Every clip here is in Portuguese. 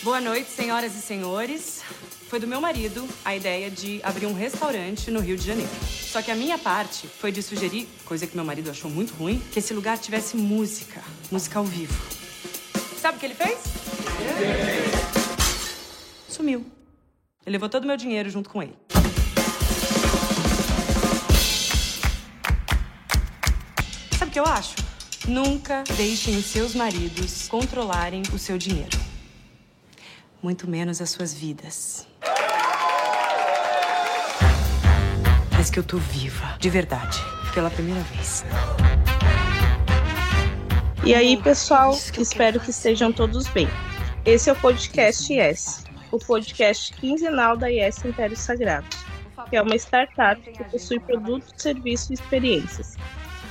Boa noite, senhoras e senhores. Foi do meu marido a ideia de abrir um restaurante no Rio de Janeiro. Só que a minha parte foi de sugerir, coisa que meu marido achou muito ruim, que esse lugar tivesse música, música ao vivo. Sabe o que ele fez? Sumiu. Ele levou todo o meu dinheiro junto com ele. Sabe o que eu acho? Nunca deixem os seus maridos controlarem o seu dinheiro. Muito menos as suas vidas. Mas que eu tô viva, de verdade, pela primeira vez. E aí, pessoal, espero que estejam todos bem. Esse é o podcast Yes, o podcast quinzenal da Yes Império Sagrado, que é uma startup que possui produtos, serviços e experiências.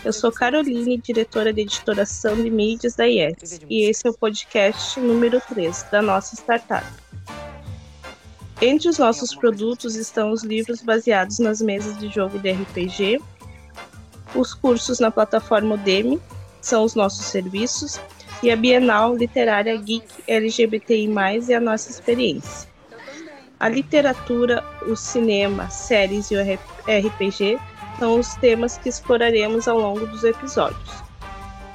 Eu sou Caroline, diretora de editoração de mídias da Yes, e esse é o podcast número 3 da nossa startup. Entre os nossos produtos estão os livros baseados nas mesas de jogo de RPG, os cursos na plataforma Udemy, são os nossos serviços, e a Bienal Literária Geek LGBTI+, é a nossa experiência. A literatura, o cinema, séries e o RPG são os temas que exploraremos ao longo dos episódios.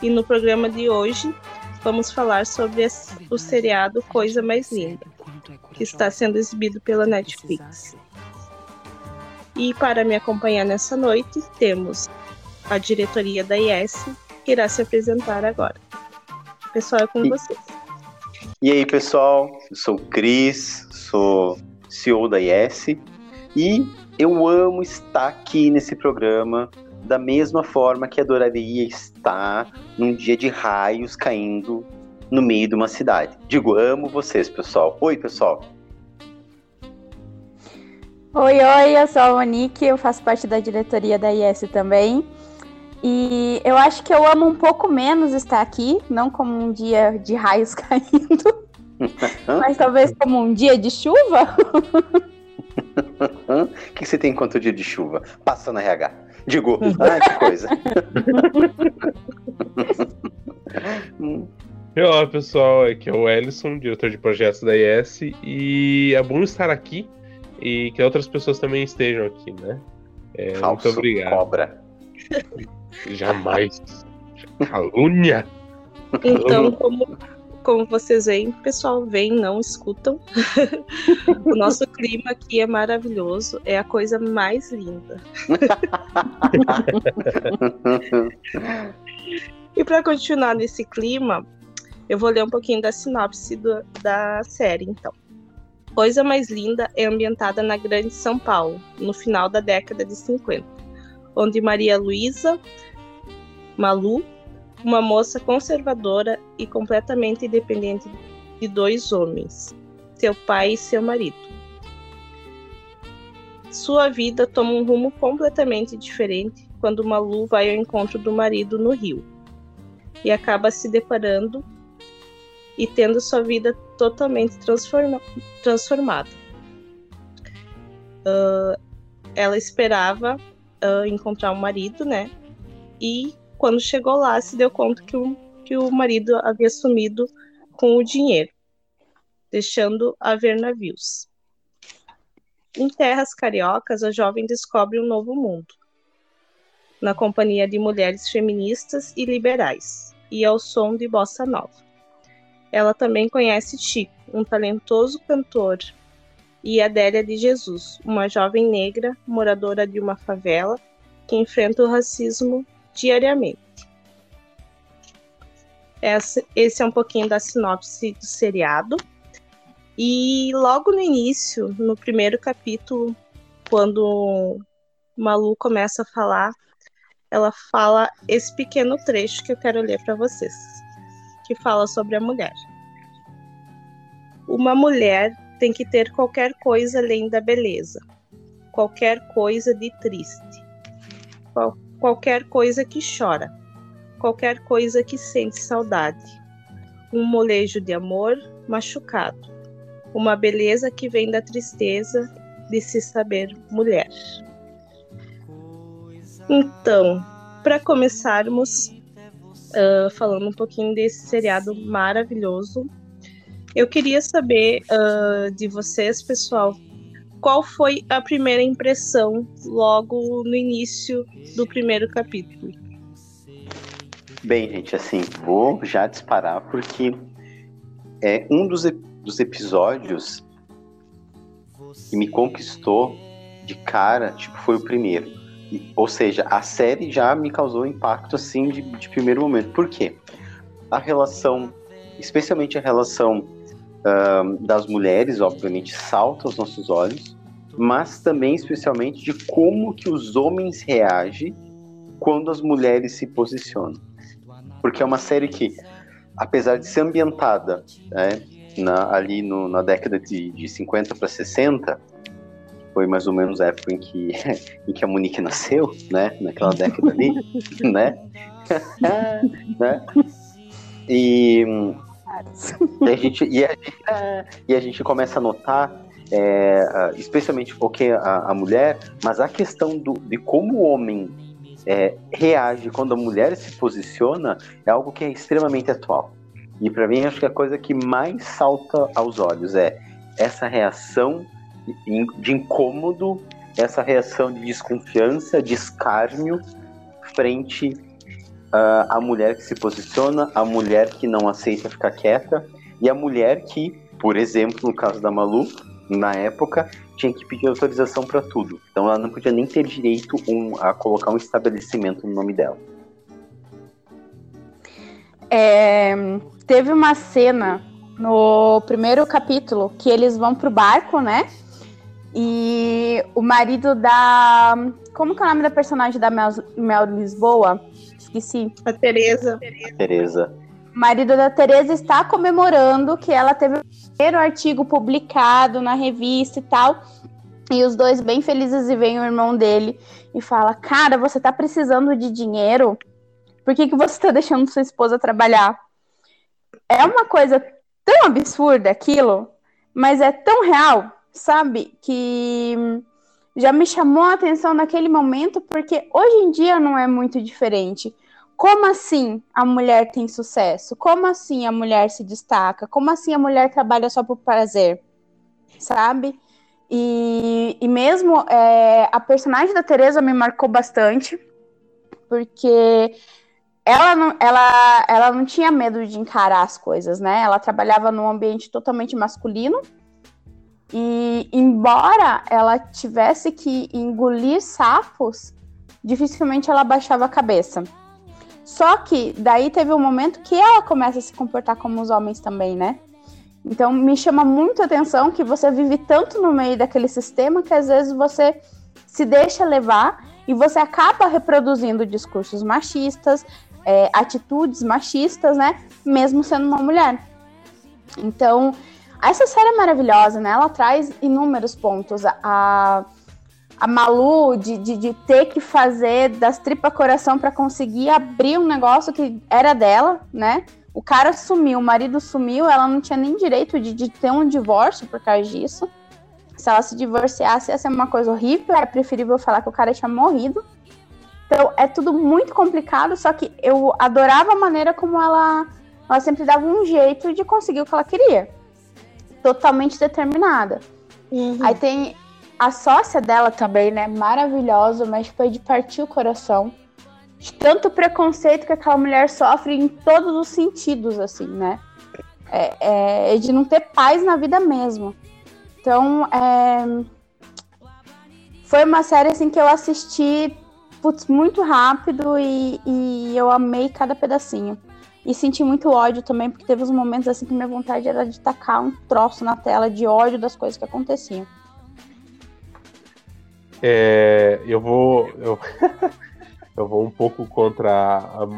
E no programa de hoje, vamos falar sobre o seriado Coisa Mais Linda, que está sendo exibido pela Netflix. E para me acompanhar nessa noite, temos a diretoria da IES, que irá se apresentar agora. Pessoal, é com e, vocês. E aí, pessoal, eu sou o Cris, sou CEO da IES e eu amo estar aqui nesse programa da mesma forma que adoraria estar num dia de raios caindo no meio de uma cidade. Digo, amo vocês, pessoal. Oi, pessoal. Oi, oi, eu sou a Monique, eu faço parte da diretoria da IS também. E eu acho que eu amo um pouco menos estar aqui, não como um dia de raios caindo, mas talvez como um dia de chuva. O que você tem quanto dia de chuva? Passa na RH. Digo, ah, que coisa. Olá pessoal, aqui é o Ellison, diretor de projetos da IS, e é bom estar aqui e que outras pessoas também estejam aqui, né? É, Falso muito obrigado. Cobra. Jamais. Calúnia. Então, como, como vocês veem, pessoal vem, não escutam. o nosso clima aqui é maravilhoso, é a coisa mais linda. e para continuar nesse clima, eu vou ler um pouquinho da sinopse do, da série, então. Coisa Mais Linda é ambientada na Grande São Paulo, no final da década de 50, onde Maria Luísa Malu, uma moça conservadora e completamente independente de dois homens, seu pai e seu marido. Sua vida toma um rumo completamente diferente quando Malu vai ao encontro do marido no Rio e acaba se deparando e tendo sua vida totalmente transforma transformada. Uh, ela esperava uh, encontrar um marido, né? E quando chegou lá, se deu conta que o, que o marido havia sumido com o dinheiro, deixando a ver navios. Em terras cariocas, a jovem descobre um novo mundo, na companhia de mulheres feministas e liberais, e ao som de bossa nova. Ela também conhece Chico, um talentoso cantor, e Adélia de Jesus, uma jovem negra moradora de uma favela que enfrenta o racismo diariamente. Esse é um pouquinho da sinopse do seriado. E logo no início, no primeiro capítulo, quando Malu começa a falar, ela fala esse pequeno trecho que eu quero ler para vocês que fala sobre a mulher. Uma mulher tem que ter qualquer coisa além da beleza, qualquer coisa de triste, qualquer coisa que chora, qualquer coisa que sente saudade, um molejo de amor machucado, uma beleza que vem da tristeza de se saber mulher. Então, para começarmos, uh, falando um pouquinho desse seriado maravilhoso. Eu queria saber uh, de vocês, pessoal, qual foi a primeira impressão logo no início do primeiro capítulo? Bem, gente, assim, vou já disparar porque é um dos, dos episódios que me conquistou de cara, tipo, foi o primeiro. E, ou seja, a série já me causou impacto, assim, de, de primeiro momento. Por quê? A relação, especialmente a relação das mulheres, obviamente, salta aos nossos olhos, mas também, especialmente, de como que os homens reagem quando as mulheres se posicionam. Porque é uma série que, apesar de ser ambientada né, na, ali no, na década de, de 50 para 60, foi mais ou menos a época em que, em que a Monique nasceu, né? Naquela década ali, né? né? E e a gente, e a, é, e a gente começa a notar, é, especialmente porque a, a, mulher, mas a questão do, de como o homem é, reage quando a mulher se posiciona é algo que é extremamente atual. E para mim, acho que a coisa que mais salta aos olhos é essa reação de incômodo, essa reação de desconfiança, de escárnio frente uh, a mulher que se posiciona, a mulher que não aceita ficar quieta e a mulher que, por exemplo, no caso da Malu, na época, tinha que pedir autorização para tudo. Então ela não podia nem ter direito um, a colocar um estabelecimento no nome dela. É, teve uma cena no primeiro capítulo que eles vão pro barco, né? E o marido da. Como que é o nome da personagem da Mel, Mel Lisboa? Esqueci. A Tereza. Tereza. O marido da Tereza está comemorando que ela teve o primeiro artigo publicado na revista e tal. E os dois bem felizes e vem o irmão dele e fala: Cara, você tá precisando de dinheiro? Por que, que você tá deixando sua esposa trabalhar? É uma coisa tão absurda aquilo, mas é tão real, sabe? Que já me chamou a atenção naquele momento, porque hoje em dia não é muito diferente. Como assim a mulher tem sucesso? Como assim a mulher se destaca? Como assim a mulher trabalha só por prazer? Sabe? E, e mesmo é, a personagem da Teresa me marcou bastante, porque ela não, ela, ela não tinha medo de encarar as coisas, né? Ela trabalhava num ambiente totalmente masculino. E embora ela tivesse que engolir sapos, dificilmente ela baixava a cabeça. Só que daí teve um momento que ela começa a se comportar como os homens também, né? Então me chama muito a atenção que você vive tanto no meio daquele sistema que às vezes você se deixa levar e você acaba reproduzindo discursos machistas, é, atitudes machistas, né? Mesmo sendo uma mulher. Então, essa série é maravilhosa, né? Ela traz inúmeros pontos. A, a Malu de, de, de, ter que fazer das tripa coração para conseguir abrir um negócio que era dela, né? O cara sumiu, o marido sumiu, ela não tinha nem direito de, de ter um divórcio por causa disso. Se ela se divorciasse, ia ser uma coisa horrível. É preferível falar que o cara tinha morrido. Então, é tudo muito complicado, só que eu adorava a maneira como ela, ela sempre dava um jeito de conseguir o que ela queria. Totalmente determinada. Uhum. Aí tem a sócia dela também, né? Maravilhosa, mas foi de partir o coração. De tanto preconceito que aquela mulher sofre em todos os sentidos, assim, né? É, é de não ter paz na vida mesmo. Então, é... foi uma série assim que eu assisti putz, muito rápido e, e eu amei cada pedacinho. E senti muito ódio também, porque teve uns momentos assim que minha vontade era de tacar um troço na tela de ódio das coisas que aconteciam. É, eu vou. Eu, eu vou um pouco contra. A,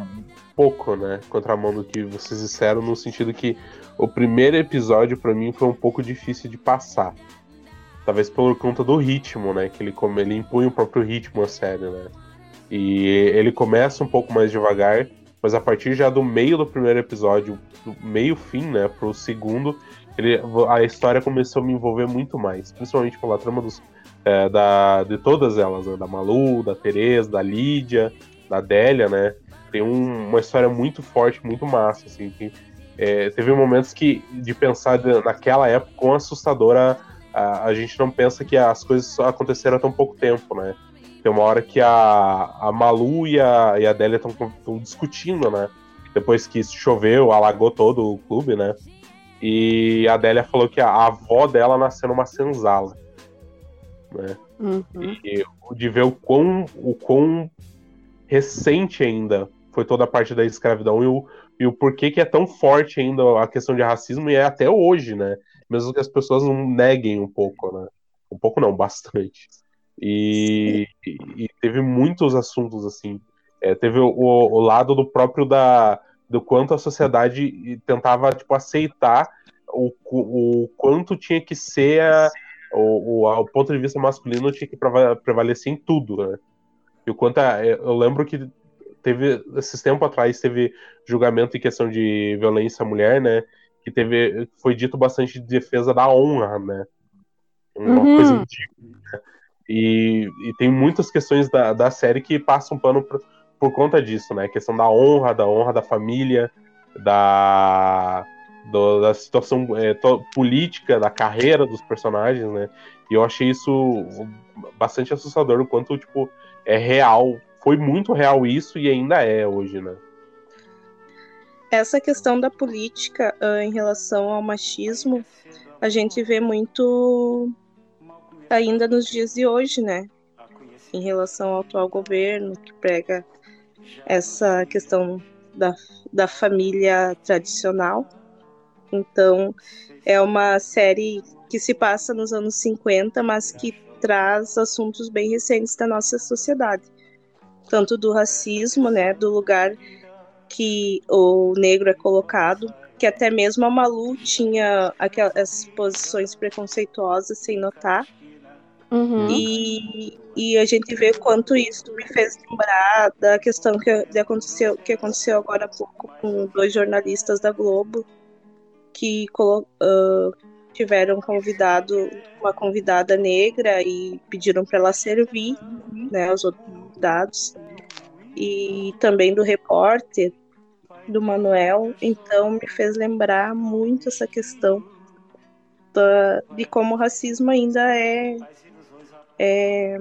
pouco, né? Contra a mão do que vocês disseram, no sentido que o primeiro episódio para mim foi um pouco difícil de passar. Talvez por conta do ritmo, né? Que ele, como ele impunha o próprio ritmo a série, né? E ele começa um pouco mais devagar, mas a partir já do meio do primeiro episódio, do meio fim, né, pro segundo, ele, a história começou a me envolver muito mais, principalmente pela trama dos é, da, de todas elas, né? da Malu, da Tereza, da Lídia, da Délia, né? Tem um, uma história muito forte, muito massa, assim, que é, teve momentos que de pensar naquela época quão assustadora a, a, gente não pensa que as coisas aconteceram há tão pouco tempo, né? Tem uma hora que a, a Malu e a, e a Délia estão discutindo, né? Depois que choveu, alagou todo o clube, né? E a Délia falou que a, a avó dela nasceu numa senzala. Né? Uhum. E de ver o quão, o quão recente ainda foi toda a parte da escravidão e o, e o porquê que é tão forte ainda a questão de racismo e é até hoje, né? Mesmo que as pessoas não neguem um pouco, né? Um pouco não, bastante. E, e teve muitos assuntos assim. É, teve o, o, lado do próprio da do quanto a sociedade tentava tipo aceitar o, o quanto tinha que ser a, o, o, ponto de vista masculino tinha que prevalecer em tudo, né? E o quanto a, eu lembro que teve esses tempos atrás teve julgamento em questão de violência à mulher, né? Que teve foi dito bastante de defesa da honra, né? Uma uhum. coisa ridícula. Né? E, e tem muitas questões da, da série que passam pano por, por conta disso, né? A questão da honra, da honra da família, da, do, da situação é, to, política, da carreira dos personagens, né? E eu achei isso bastante assustador, o quanto, tipo, é real foi muito real isso e ainda é hoje, né? Essa questão da política uh, em relação ao machismo, a gente vê muito ainda nos dias de hoje, né? Em relação ao atual governo, que prega essa questão da, da família tradicional. Então, é uma série que se passa nos anos 50, mas que traz assuntos bem recentes da nossa sociedade tanto do racismo, né, do lugar que o negro é colocado, que até mesmo a Malu tinha aquelas posições preconceituosas sem notar. Uhum. E, e a gente vê quanto isso me fez lembrar da questão que, de aconteceu, que aconteceu agora há pouco com dois jornalistas da Globo que uh, tiveram convidado uma convidada negra e pediram para ela servir, né, os outros dados e também do repórter do Manuel, então me fez lembrar muito essa questão da, de como o racismo ainda é, é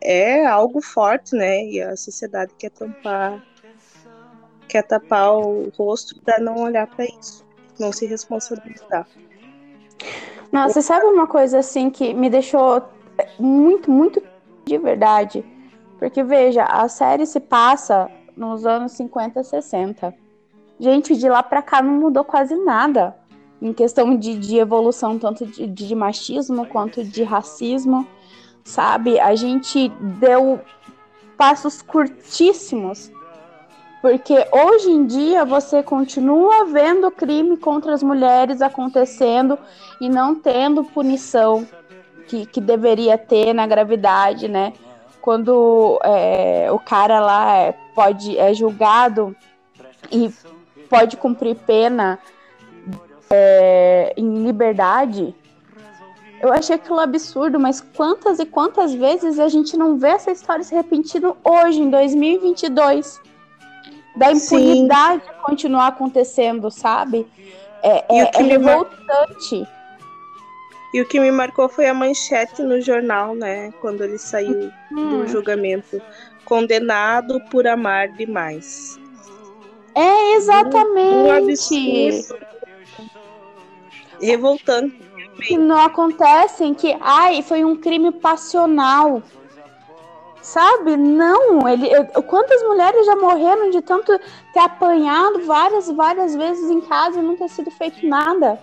é algo forte, né? E a sociedade quer tampar quer tapar o rosto para não olhar para isso, não se responsabilizar. Nossa, sabe uma coisa assim que me deixou muito, muito de verdade? Porque, veja, a série se passa nos anos 50 60. Gente, de lá pra cá não mudou quase nada. Em questão de, de evolução, tanto de, de machismo quanto de racismo, sabe? A gente deu passos curtíssimos. Porque hoje em dia você continua vendo crime contra as mulheres acontecendo e não tendo punição que, que deveria ter na gravidade, né? quando é, o cara lá é, pode é julgado e pode cumprir pena é, em liberdade, eu achei aquilo absurdo, mas quantas e quantas vezes a gente não vê essa história se repetindo hoje, em 2022? Da impunidade Sim. continuar acontecendo, sabe? É, é, é revoltante. E o que me marcou foi a manchete no jornal, né? Quando ele saiu hum. do julgamento. Condenado por amar demais. É, exatamente. Um, um absurdo. Revoltante. Que não acontecem que, ai, foi um crime passional. Sabe? Não, ele, quantas mulheres já morreram de tanto ter apanhado várias, várias vezes em casa e não ter sido feito nada?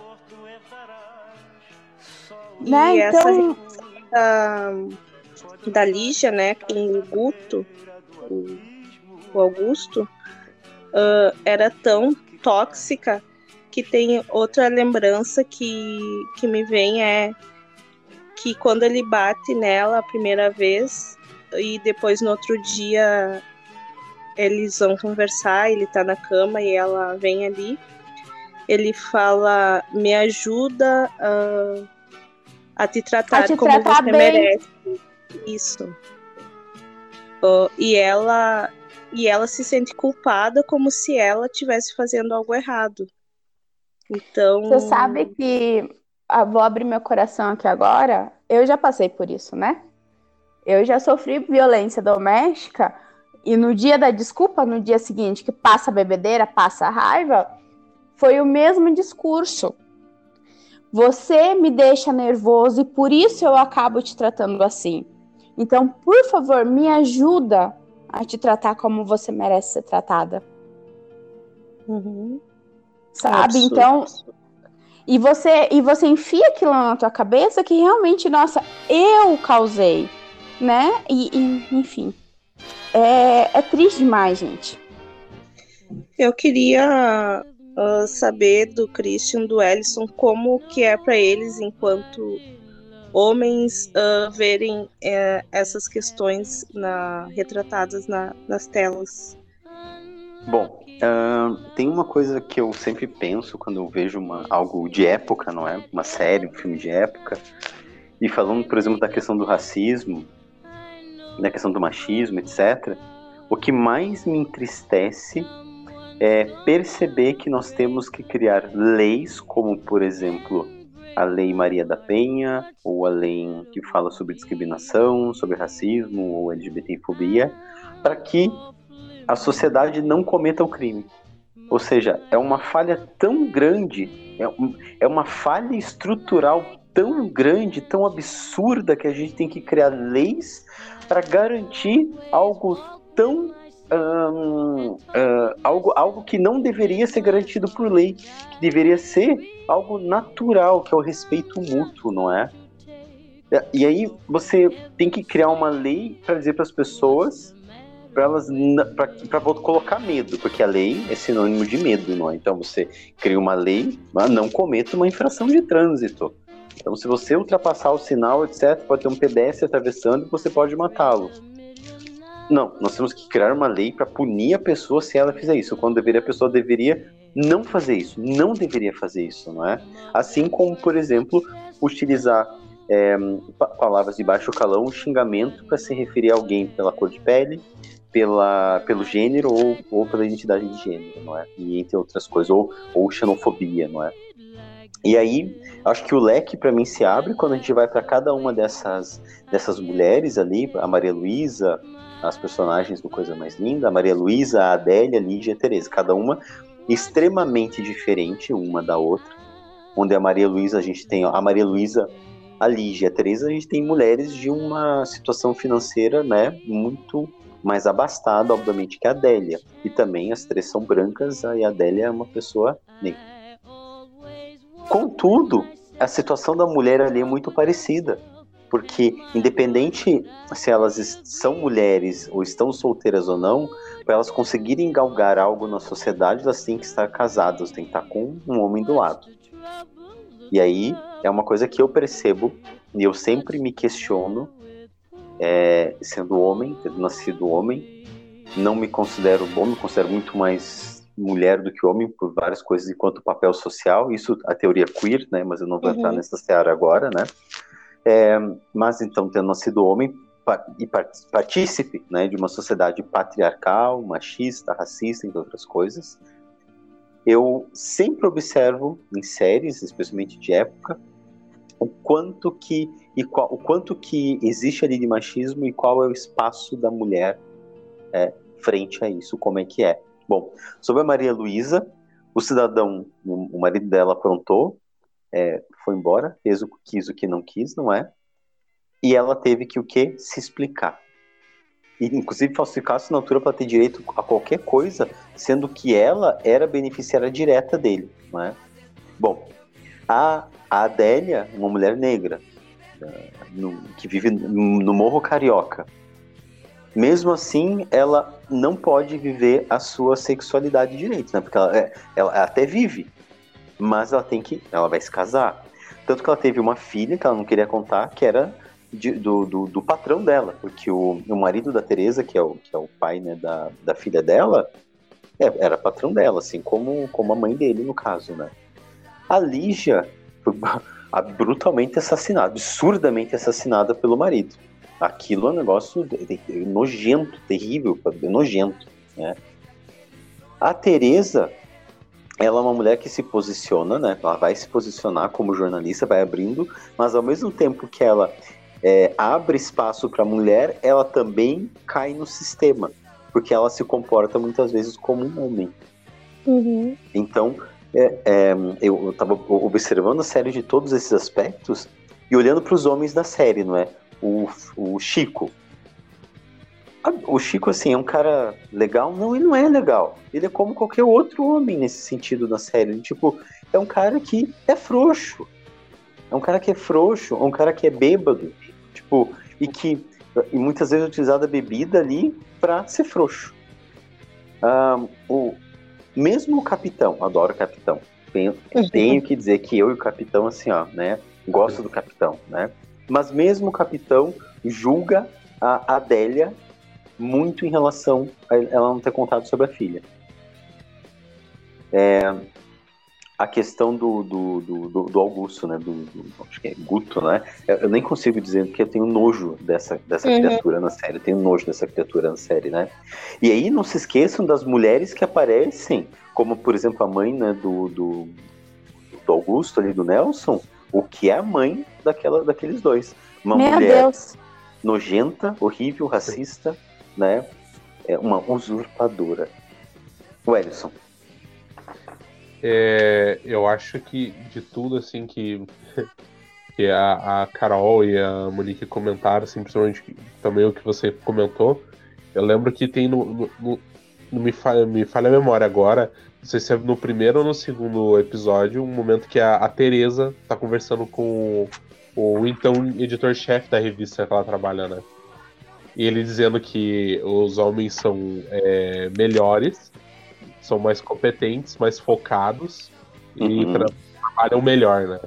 Né? E então... essa da, da Lígia, né, com o Guto, o, o Augusto, uh, era tão tóxica que tem outra lembrança que, que me vem é que quando ele bate nela a primeira vez e depois no outro dia eles vão conversar, ele tá na cama e ela vem ali. Ele fala: "Me ajuda a a te tratar a te como tratar você bem. merece. Isso. E ela e ela se sente culpada como se ela estivesse fazendo algo errado. Então. Você sabe que. Ah, vou abrir meu coração aqui agora. Eu já passei por isso, né? Eu já sofri violência doméstica e no dia da desculpa, no dia seguinte, que passa a bebedeira, passa a raiva, foi o mesmo discurso. Você me deixa nervoso e por isso eu acabo te tratando assim. Então, por favor, me ajuda a te tratar como você merece ser tratada. Uhum. Sabe? então, e você e você enfia aquilo na tua cabeça que realmente, nossa, eu causei, né? E, e enfim, é, é triste demais, gente. Eu queria uh, saber do Christian, do Ellison, como que é para eles, enquanto homens, uh, verem uh, essas questões na, retratadas na, nas telas. Bom, tem uma coisa que eu sempre penso quando eu vejo uma, algo de época, não é? Uma série, um filme de época. E falando, por exemplo, da questão do racismo, da questão do machismo, etc. O que mais me entristece é perceber que nós temos que criar leis, como por exemplo a Lei Maria da Penha, ou a lei que fala sobre discriminação, sobre racismo ou LGBTfobia, para que a sociedade não cometa o crime. Ou seja, é uma falha tão grande, é, é uma falha estrutural tão grande, tão absurda, que a gente tem que criar leis para garantir algo tão um, uh, algo, algo que não deveria ser garantido por lei, que deveria ser algo natural, que é o respeito mútuo, não é? E aí você tem que criar uma lei para dizer para as pessoas, para elas para colocar medo, porque a lei é sinônimo de medo, não é? Então você cria uma lei, mas não cometa uma infração de trânsito. Então se você ultrapassar o sinal, etc, pode ter um pedestre atravessando e você pode matá-lo. Não, nós temos que criar uma lei para punir a pessoa se ela fizer isso, quando deveria, a pessoa deveria não fazer isso, não deveria fazer isso, não é? Assim como, por exemplo, utilizar é, palavras de baixo calão, xingamento para se referir a alguém pela cor de pele, pela, pelo gênero ou, ou pela identidade de gênero, não é? E entre outras coisas, ou, ou xenofobia, não é? E aí, acho que o leque para mim se abre quando a gente vai para cada uma dessas, dessas mulheres ali, a Maria Luísa, as personagens do Coisa Mais Linda, a Maria Luísa, a Adélia, a Lígia e a Tereza, cada uma extremamente diferente uma da outra. Onde a Maria Luísa, a gente tem a Maria Luísa, a Lígia a Tereza, a gente tem mulheres de uma situação financeira, né, muito mais abastada, obviamente, que a Adélia. E também as três são brancas e a Adélia é uma pessoa negra. Contudo, a situação da mulher ali é muito parecida porque independente se elas são mulheres ou estão solteiras ou não, para elas conseguirem galgar algo na sociedade, elas têm que estar casadas, têm que estar com um homem do lado. E aí é uma coisa que eu percebo e eu sempre me questiono, é, sendo homem, tendo nascido homem, não me considero bom, me considero muito mais mulher do que homem por várias coisas enquanto papel social, isso a teoria queer, né, mas eu não vou uhum. entrar nessa seara agora, né, é, mas então, tendo nascido homem e partícipe né, de uma sociedade patriarcal, machista, racista, entre outras coisas, eu sempre observo em séries, especialmente de época, o quanto que e qual, o quanto que existe ali de machismo e qual é o espaço da mulher é, frente a isso, como é que é. Bom, sobre a Maria Luísa, o cidadão, o, marido dela aprontou, é, foi embora, fez o que quis, o que não quis, não é? E ela teve que o quê? Se explicar. E, inclusive falsificar a assinatura para ter direito a qualquer coisa, sendo que ela era beneficiária direta dele, não é? Bom, a, a Adélia, uma mulher negra, é, no, que vive no, Morro Carioca, mesmo assim, ela não pode viver a sua sexualidade direito, né? Porque ela, é, ela até vive, mas ela tem que. Ela vai se casar. Tanto que ela teve uma filha que ela não queria contar, que era de, do, do, do, patrão dela, porque o, o marido da Teresa, que é o, que é o pai né, da, da filha dela, é, era patrão dela, assim como, como a mãe dele, no caso, né? A Lígia brutalmente assassinada, absurdamente assassinada pelo marido. Aquilo é um negócio nojento, terrível, nojento. Né? A Teresa, ela é uma mulher que se posiciona, né? Ela vai se posicionar como jornalista, vai abrindo, mas ao mesmo tempo que ela é, abre espaço para a mulher, ela também cai no sistema, porque ela se comporta muitas vezes como um homem. Uhum. Então, é, é, eu estava observando a série de todos esses aspectos e olhando para os homens da série, não é? O, o Chico. O Chico, assim, é um cara legal? Não, ele não é legal. Ele é como qualquer outro homem nesse sentido na série. Tipo, é um cara que é frouxo. É um cara que é frouxo, é um cara que é bêbado. Tipo, e que e muitas vezes é utilizada a bebida ali para ser frouxo. Um, o, mesmo o capitão, adoro o capitão. Tenho, tenho que dizer que eu e o capitão, assim, ó, né? Gosto do capitão, né? Mas mesmo o capitão julga a Adélia muito em relação a ela não ter contado sobre a filha. É, a questão do, do, do, do Augusto, né? Do, do, acho que é Guto, né? Eu, eu, nem consigo dizer porque eu tenho nojo dessa, dessa uhum. criatura na série. Eu tenho nojo dessa criatura na série, né? E aí não se esqueçam das mulheres que aparecem, como por exemplo a mãe né, do, do, do Augusto ali, do Nelson, o que é a mãe daquela, daqueles dois. Uma Meu mulher Deus. nojenta, horrível, racista, né? É uma usurpadora. Wellison. É, eu acho que de tudo assim que, que a, a Carol e a Monique comentaram, assim, principalmente também o que você comentou, eu lembro que tem no. no, no, me, falha, me falha a memória agora, não sei se é no primeiro ou no segundo episódio, um momento que a, a Tereza tá conversando com o, o então editor-chefe da revista que ela trabalha, né? E ele dizendo que os homens são é, melhores são mais competentes, mais focados e uhum. trabalham melhor, né?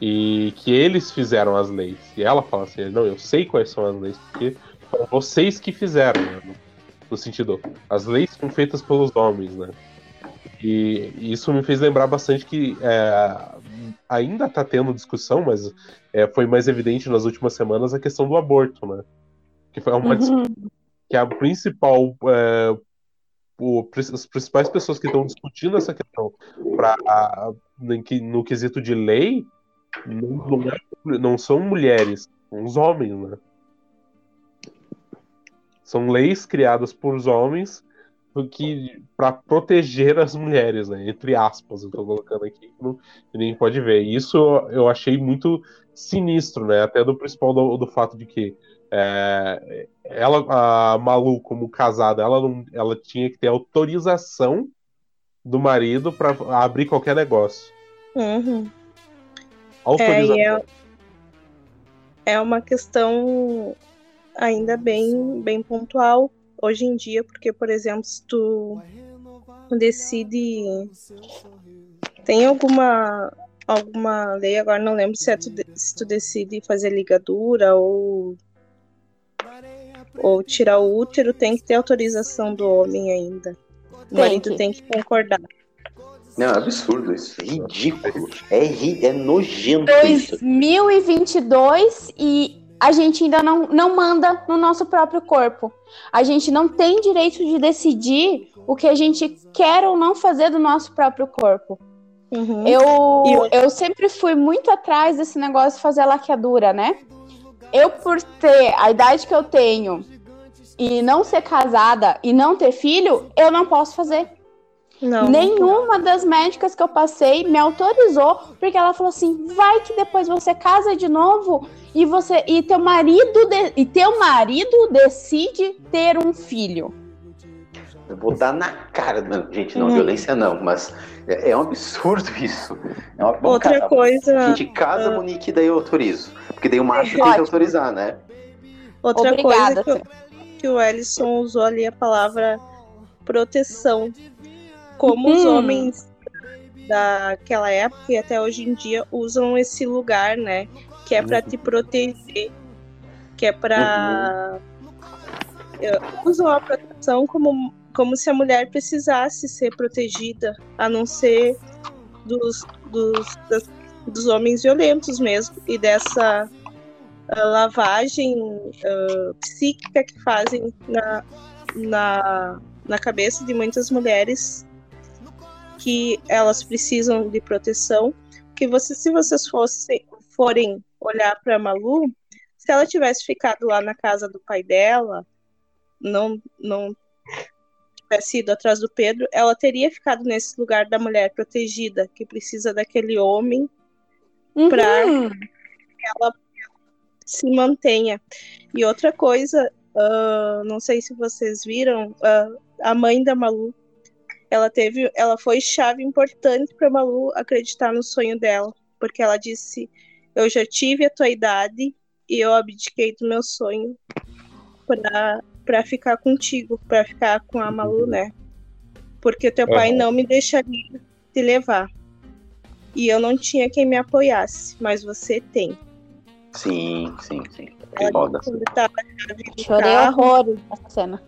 E que eles fizeram as leis. E ela fala assim: não, eu sei quais são as leis, porque foram vocês que fizeram, né? No sentido, as leis são feitas pelos homens, né? E isso me fez lembrar bastante que é, ainda está tendo discussão, mas é, foi mais evidente nas últimas semanas a questão do aborto, né? Que foi uma uhum. que é a principal é, o, as principais pessoas que estão discutindo essa questão pra, no quesito de lei não, é, não são mulheres, são os homens, né? São leis criadas por homens que para proteger as mulheres, né? Entre aspas, eu tô colocando aqui, não, ninguém pode ver. Isso eu achei muito sinistro, né? Até do principal do, do fato de que é, ela, a Malu, como casada, ela, não, ela tinha que ter autorização do marido para abrir qualquer negócio. Uhum. Autorização. É, é, é uma questão ainda bem, bem pontual hoje em dia, porque, por exemplo, se tu decide. Tem alguma alguma lei, agora não lembro se, é tu, se tu decide fazer ligadura ou ou tirar o útero, tem que ter autorização do homem ainda. O tem marido que. tem que concordar. Não, é absurdo isso. É ridículo. É, ri... é nojento 2022 isso. e a gente ainda não, não manda no nosso próprio corpo. A gente não tem direito de decidir o que a gente quer ou não fazer do nosso próprio corpo. Uhum. Eu, eu, eu sempre fui muito atrás desse negócio de fazer a laqueadura, né? Eu, por ter a idade que eu tenho e não ser casada e não ter filho, eu não posso fazer. Não, Nenhuma das médicas que eu passei me autorizou, porque ela falou assim: vai que depois você casa de novo e você e teu marido de, e teu marido decide ter um filho. Dar na cara, não, gente, não, hum. violência não, mas é, é, um absurdo isso. É uma, Outra casa, coisa. A gente casa, uh... Monique, daí eu autorizo. Porque daí o macho tem que autorizar, né? Outra Obrigada, coisa que, que, o Ellison usou ali a palavra proteção. Como hum. os homens daquela época e até hoje em dia usam esse lugar, né? Que é para uhum. te proteger, que é para uhum. usam a proteção como como se a mulher precisasse ser protegida, a não ser dos, dos, das, dos homens violentos mesmo, e dessa uh, lavagem uh, psíquica que fazem na, na, na cabeça de muitas mulheres que elas precisam de proteção. Que você, se vocês fossem, forem olhar para Malu, se ela tivesse ficado lá na casa do pai dela, não, não tivesse ido atrás do Pedro, ela teria ficado nesse lugar da mulher protegida, que precisa daquele homem Uhum. para que ela se mantenha. E outra coisa, ah, não sei se vocês viram, ah, a mãe da Malu, ela teve, ela foi chave importante para Malu acreditar no sonho dela, porque ela disse: "Eu já tive a tua idade e eu abdiquei do meu sonho para para ficar contigo, para ficar com a Malu, né? Porque teu pai Aham. não me deixaria te levar. E eu não tinha quem me apoiasse, mas você tem. Sim, sim, sim. Ela Foda. tava do Chorei carro horrores nessa cena.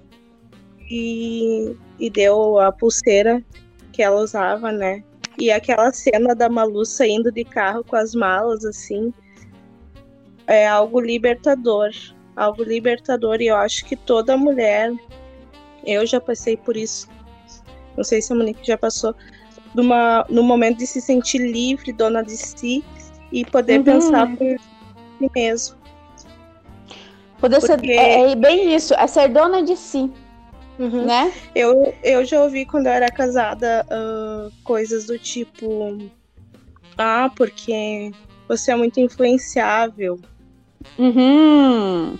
e, e deu a pulseira que ela usava, né? E aquela cena da Malu saindo de carro com as malas, assim, é algo libertador. Algo libertador. E eu acho que toda mulher, eu já passei por isso. Não sei se a Monique já passou. Numa, no momento de se sentir livre, dona de si, e poder Uhum. pensar por si mesmo. Poder ser. Porque- É, é bem isso, é ser dona de si, Uhum. né? Eu, eu já ouvi quando eu era casada ah, coisas do tipo: Ah, porque você é muito influenciável. Uhum.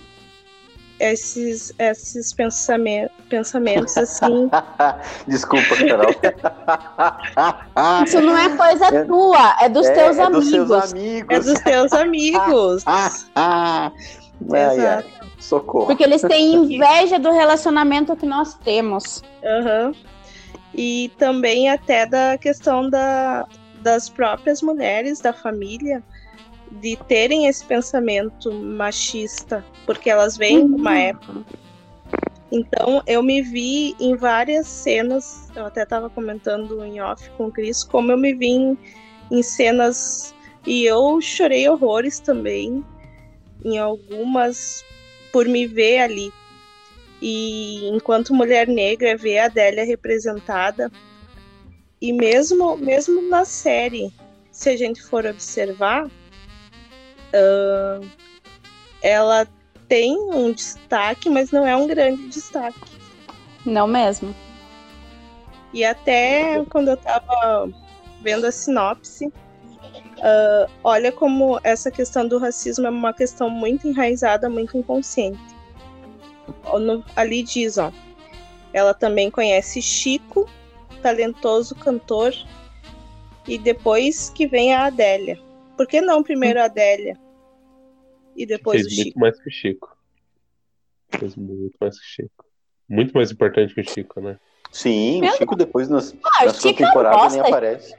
Esses, esses pensame- pensamentos assim. Desculpa, Carol. Isso não é coisa É- tua, é dos É, teus é amigos. dos seus é amigos. dos teus amigos. Ah, ah. Ai, ai. Exato. Socorro. Porque eles têm inveja do relacionamento que nós temos. Aham. E também até da questão da, das próprias mulheres da família de terem esse pensamento machista, porque elas vêm de uma Uhum. época. Então eu me vi em várias cenas, eu até estava comentando em off com o Cris, como eu me vi em, em cenas e eu chorei horrores também em algumas por me ver ali. E enquanto mulher negra, ver a Adélia representada. E mesmo, mesmo na série, se a gente for observar, ah, ela tem um destaque, mas não é um grande destaque. Não mesmo. E até quando eu tava vendo a sinopse, ah, olha como essa questão do racismo é uma questão muito enraizada, muito inconsciente. No- ali diz, ó, ela também conhece Chico, talentoso cantor, e depois que vem a Adélia. Por que não primeiro a Adélia? E depois Fez o muito Chico? mais que o Chico. Fez muito mais que o Chico. Muito mais importante que o Chico, né? Sim, Meu o Chico depois nas, Ah, na Chico é um temporada nem bosta. aparece.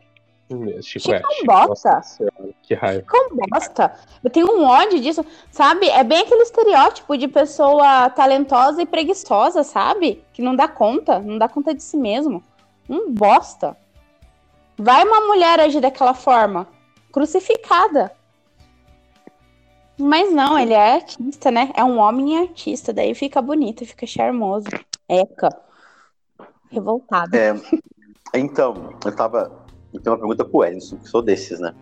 Hum, Chico, Chico é, é um Chico, bosta. nossa senhora, que raiva. Com bosta. Eu tenho um ódio disso, sabe? É bem aquele estereótipo de pessoa talentosa e preguiçosa, sabe? Que não dá conta, não dá conta de si mesmo. Um bosta. Vai uma mulher agir daquela forma, crucificada. Mas não, ele é artista, né? É um homem artista, daí fica bonito, fica charmoso. Eca. Revoltada. É, então, eu tava. Eu tenho uma pergunta pro Ellison, que sou desses, né?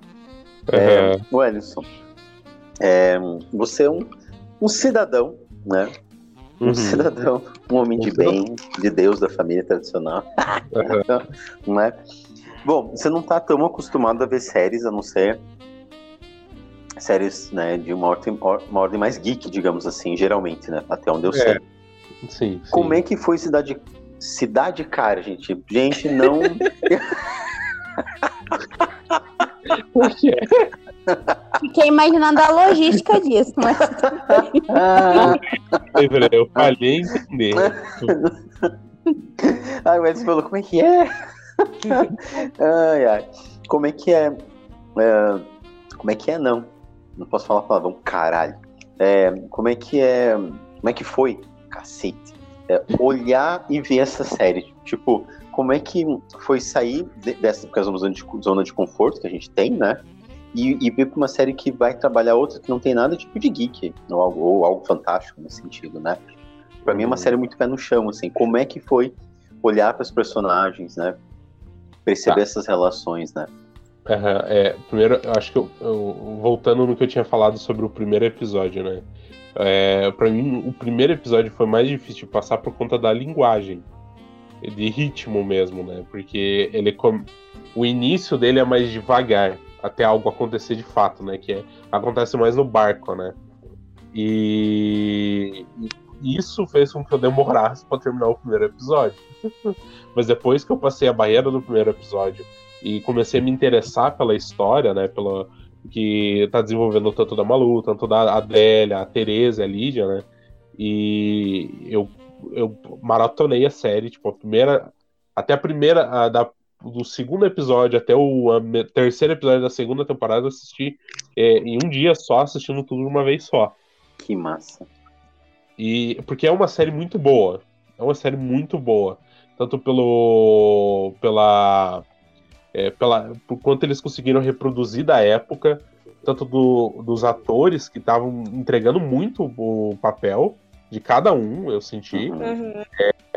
Aham. É, o Ellison, é, você é um, um cidadão, né? Um Uhum. cidadão, um homem de bem, de Deus, da família tradicional, Aham. não é? Bom, você não tá tão acostumado a ver séries, a não ser séries, né, de uma ordem, uma ordem mais geek, digamos assim, geralmente, né? Até onde eu É. sei. Sim, sim. Como é que foi Cidade Cidade Cara, gente? Gente, não. Por quê? Fiquei imaginando a logística disso, mas ah, Eu falhei em entender. Ai, o Edson falou, como é que é? ai, ai. Como é que é? É, Como é que é, não? Não posso falar palavrão, caralho. É, como é que é? Como é que foi? Cacete. É, olhar e ver essa série. Tipo, como é que foi sair de- dessa porque é zona de, zona de conforto que a gente tem, né? E, e vir pra uma série que vai trabalhar outra que não tem nada tipo de geek, ou algo, ou algo fantástico nesse sentido, né? Pra mim é uma série muito pé no chão, assim. Como é que foi olhar para os personagens, né? Perceber Tá. essas relações, né? Aham, é, primeiro, eu acho que eu, eu- voltando no que eu tinha falado sobre o primeiro episódio, né? É, para mim, o primeiro episódio foi mais difícil de passar por conta da linguagem, de ritmo mesmo, né? Porque ele com- o início dele é mais devagar, até algo acontecer de fato, né? Que é- acontece mais no barco, né? E isso fez com que eu demorasse para terminar o primeiro episódio. Mas depois que eu passei a barreira do primeiro episódio e comecei a me interessar pela história, né? Pela que tá desenvolvendo tanto da Malu, tanto da Adélia, a Tereza, a Lídia, né? E eu, eu maratonei a série, tipo, a primeira. Até a primeira. A, da, do segundo episódio até o a terceiro episódio da segunda temporada, eu assisti é, em um dia só, assistindo tudo de uma vez só. Que massa. E porque é uma série muito boa. É uma série muito boa. Tanto pelo. pela. É, pela por quanto eles conseguiram reproduzir da época, tanto do- dos atores que estavam entregando muito o papel de cada um, eu senti. Uhum. Uhum.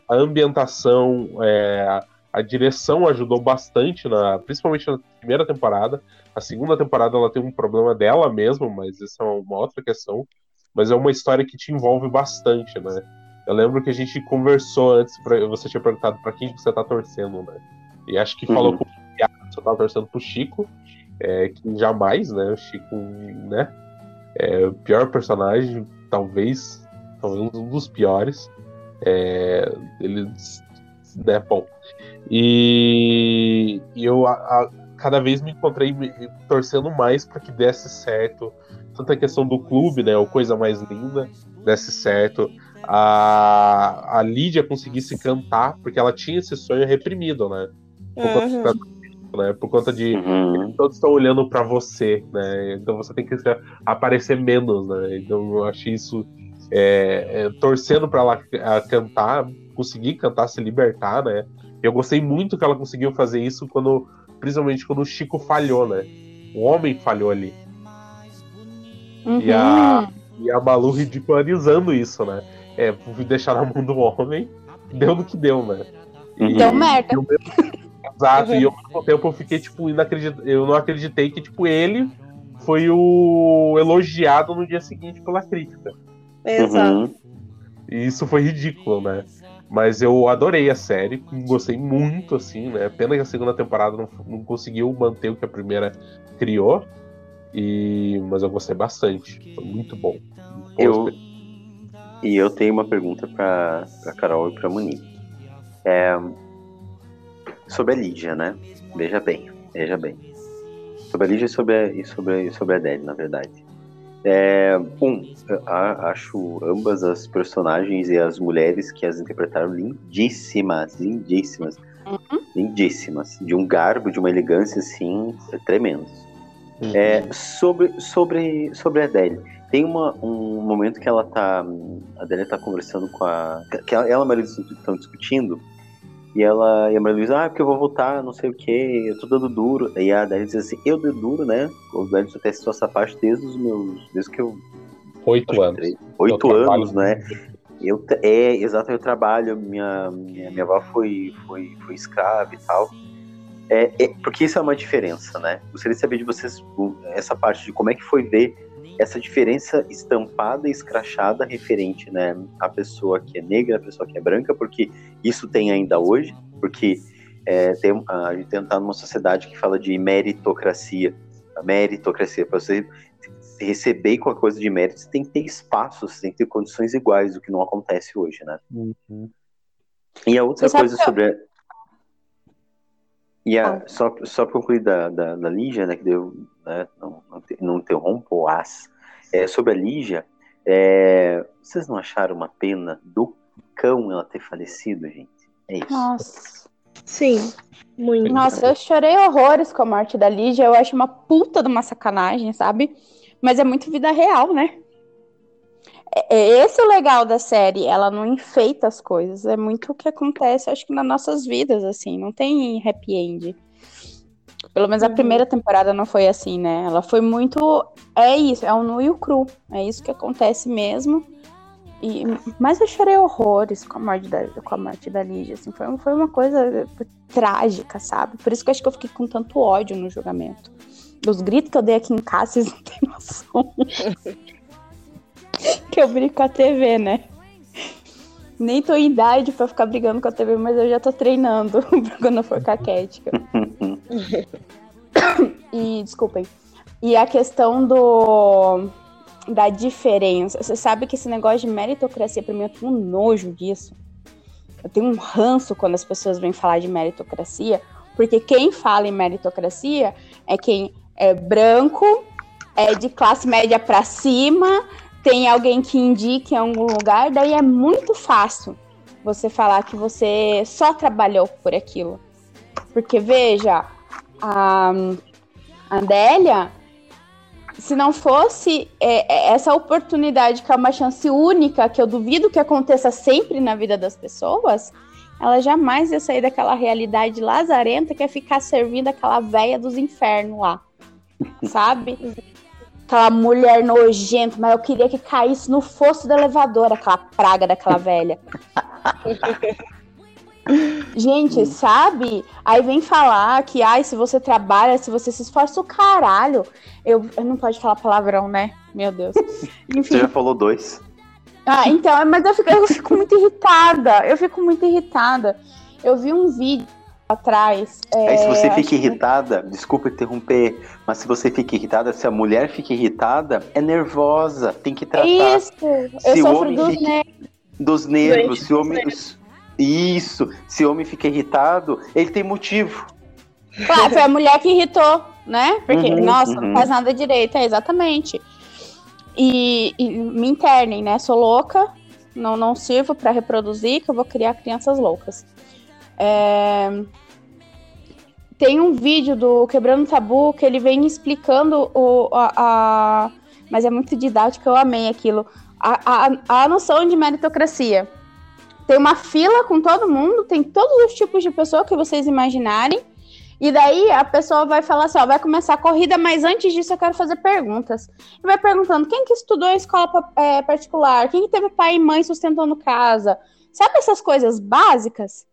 A ambientação, é, a direção ajudou bastante, na, principalmente na primeira temporada. A segunda temporada ela tem um problema dela mesma, mas isso é uma outra questão. Mas é uma história que te envolve bastante, né? Eu lembro que a gente conversou antes, pra, você tinha perguntado pra quem que você tá torcendo, né? E acho que falou Uhum. com Thiago, você tava torcendo pro Chico, é, que jamais, né? O Chico, né? É o pior personagem, talvez, talvez um dos piores. É, ele, né, bom. E, e eu a- a- cada vez me encontrei me- torcendo mais para que desse certo. Tanto a questão do clube, né, o Coisa Mais Linda, desse certo. A, a Lídia conseguisse cantar, porque ela tinha esse sonho reprimido, né? Uhum. Né, por conta de Uhum. todos estão olhando pra você, né? Então você tem que se- aparecer menos, né? Então eu achei isso é, é, torcendo pra ela a cantar, conseguir cantar, se libertar, né? Eu gostei muito que ela conseguiu fazer isso quando, principalmente quando o Chico falhou, né? O homem falhou ali. E a, e a Malu ridicularizando isso, né? É, deixar na mão do homem, deu no que deu, né? E- Deu merda. e ao mesmo- Exato, e ao mesmo tempo eu fiquei, tipo, inacredit... eu não acreditei que, tipo, ele foi o elogiado no dia seguinte pela crítica. Exato. Uhum. E isso foi ridículo, né? Mas eu adorei a série, gostei muito, assim, né? Pena que a segunda temporada não, não conseguiu manter o que a primeira criou. E... Mas eu gostei bastante. Foi muito bom. Muito bom Eu, e eu tenho uma pergunta pra, pra Carol e pra Monique. É, sobre a Lídia, né? Veja bem, veja bem. Sobre a Lídia e sobre a, e sobre, sobre a Adele, na verdade. É, um, a- acho ambas as personagens e as mulheres que as interpretaram lindíssimas, lindíssimas, lindíssimas. De um garbo, de uma elegância, assim, tremendos. Uhum. É, sobre, sobre, sobre a Adele. Tem uma, um momento que ela tá. A Adele tá conversando com a. Que ela, ela e Maria Luísa estão discutindo. E ela e a Maria Luísa, ah, porque eu vou voltar, não sei o que, eu tô dando duro. E a Adele diz assim, eu dou duro, né? O Adele só testa essa parte desde os meus. Desde que eu. Oito anos. três- Oito trabalho anos, né? Eu, é, exato, eu trabalho, minha, minha, minha avó foi, foi, foi escrava e tal. É, é, porque isso é uma diferença, né? Gostaria de saber de vocês essa parte de como é que foi ver essa diferença estampada e escrachada referente, né, à pessoa que é negra, à pessoa que é branca, porque isso tem ainda hoje, porque é, tem, a gente está numa sociedade que fala de meritocracia. A meritocracia, para você receber qualquer coisa de mérito, você tem que ter espaço, você tem que ter condições iguais, o que não acontece hoje, né? Uhum. E a outra coisa que sobre. a- E a, Ah. só, só pra concluir da, da, da Lígia, né, que deu, né, não, não, não interrompo as. É, sobre a Lígia, é, vocês não acharam uma pena do cão ela ter falecido, gente? É isso. Nossa. Sim, muito. Nossa, eu chorei horrores com a morte da Lígia. Eu acho uma puta de uma sacanagem, sabe? Mas é muito vida real, né? É é esse o legal da série. Ela não enfeita as coisas. É muito o que acontece, acho que nas nossas vidas, assim. Não tem happy end. Pelo menos a Uhum. primeira temporada não foi assim, né? Ela foi muito. É isso, é o nu e o cru. É isso que acontece mesmo. E, mas eu chorei horrores com a morte da, com a morte da Lígia. Assim, foi, foi uma coisa trágica, sabe? Por isso que eu acho que eu fiquei com tanto ódio no julgamento. Os gritos que eu dei aqui em casa, vocês não têm noção. que eu brinco com a TV, né? Nem tô em idade pra ficar brigando com a TV, mas eu já tô treinando quando eu for caquética. e, desculpem. E a questão do da diferença. Você sabe que esse negócio de meritocracia, pra mim, eu tenho um nojo disso. Eu tenho um ranço quando as pessoas vêm falar de meritocracia, porque quem fala em meritocracia é quem é branco, é de classe média para cima, tem alguém que indique em algum lugar, daí é muito fácil você falar que você só trabalhou por aquilo. Porque veja, a Adélia, se não fosse é, é, essa oportunidade, que é uma chance única, que eu duvido que aconteça sempre na vida das pessoas, ela jamais ia sair daquela realidade lazarenta que é ficar servindo aquela véia dos infernos lá. Sabe? Aquela mulher nojenta, mas eu queria que caísse no fosso do elevador, aquela praga daquela velha. Gente, sabe? Aí vem falar que, ai, se você trabalha, se você se esforça, o caralho. Eu, eu não pode falar palavrão, né? Meu Deus. Enfim. Você já falou dois. Ah, então, mas eu fico, eu fico muito irritada. Eu fico muito irritada. Eu vi um vídeo atrás. É, Aí se você fica irritada, que... desculpa interromper, mas se você fica irritada, se a mulher fica irritada, é nervosa, tem que tratar. Isso, eu se sofro dos fica... nervos. Dos nervos, se o homem. Isso. Se o homem fica irritado, ele tem motivo. Claro, foi a mulher que irritou, né? Porque, uhum, nossa, uhum. não faz nada direito, é exatamente. E, e, me internem, né? Sou louca, não, não sirvo para reproduzir, que eu vou criar crianças loucas. É... Tem um vídeo do Quebrando Tabu que ele vem explicando o, a, a... Mas é muito didático, eu amei aquilo. A, a, a noção de meritocracia. Tem uma fila com todo mundo, tem todos os tipos de pessoa que vocês imaginarem. E daí a pessoa vai falar assim, ó, vai começar a corrida, mas antes disso eu quero fazer perguntas. E vai perguntando quem que estudou em escola é, particular, quem que teve pai e mãe sustentando casa. Sabe essas coisas básicas?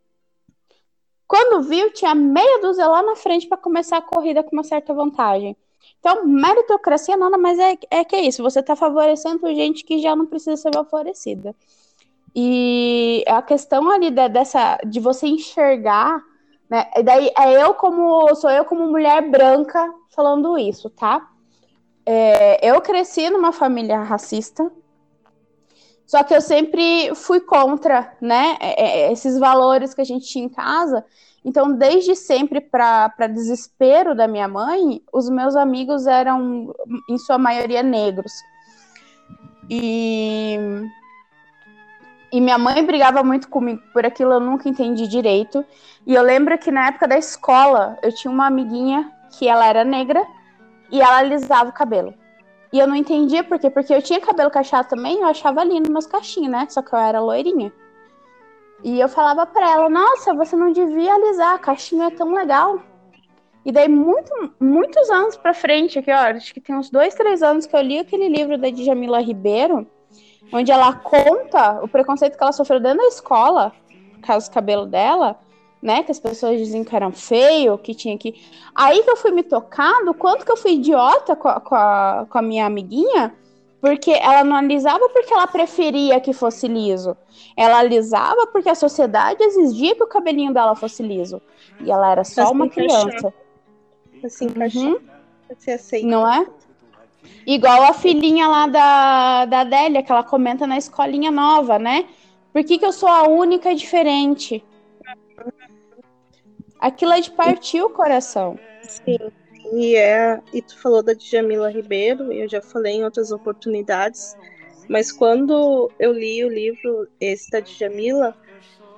Quando viu, tinha meia dúzia lá na frente para começar a corrida com uma certa vantagem. Então, meritocracia nada mais é, é que isso. Você está favorecendo gente que já não precisa ser favorecida. E a questão ali de, dessa de você enxergar, né? Daí é eu como sou eu como mulher branca falando isso, tá? É, eu cresci numa família racista, só que eu sempre fui contra, né? É, é, esses valores que a gente tinha em casa. Então, desde sempre, para desespero da minha mãe, os meus amigos eram, em sua maioria, negros. E e minha mãe brigava muito comigo por aquilo, eu nunca entendi direito. E eu lembro que na época da escola, eu tinha uma amiguinha que ela era negra e ela alisava o cabelo. E eu não entendia por quê, porque eu tinha cabelo cacheado também, eu achava lindo meus cachinhos, né? Só que eu era loirinha. E eu falava pra ela, nossa, você não devia alisar, cachinho é tão legal. E daí, muito, muitos anos pra frente, aqui, ó, acho que tem uns dois, três anos que eu li aquele livro da Djamila Ribeiro, onde ela conta o preconceito que ela sofreu dentro da escola, por causa do cabelo dela, né? Que as pessoas diziam que era feio, que tinha que. Aí que eu fui me tocando, quanto que eu fui idiota com a, com a, com a minha amiguinha, porque ela não alisava porque ela preferia que fosse liso. Ela alisava porque a sociedade exigia que o cabelinho dela fosse liso. E ela era só uma criança. Assim, uhum. Não é? Igual a filhinha lá da, da Adélia, que ela comenta na escolinha nova, né? Por que, que eu sou a única diferente? Aquilo é de partir o coração. Sim. E, é, e tu falou da Djamila Ribeiro, eu já falei em outras oportunidades, mas quando eu li o livro esse da Djamila,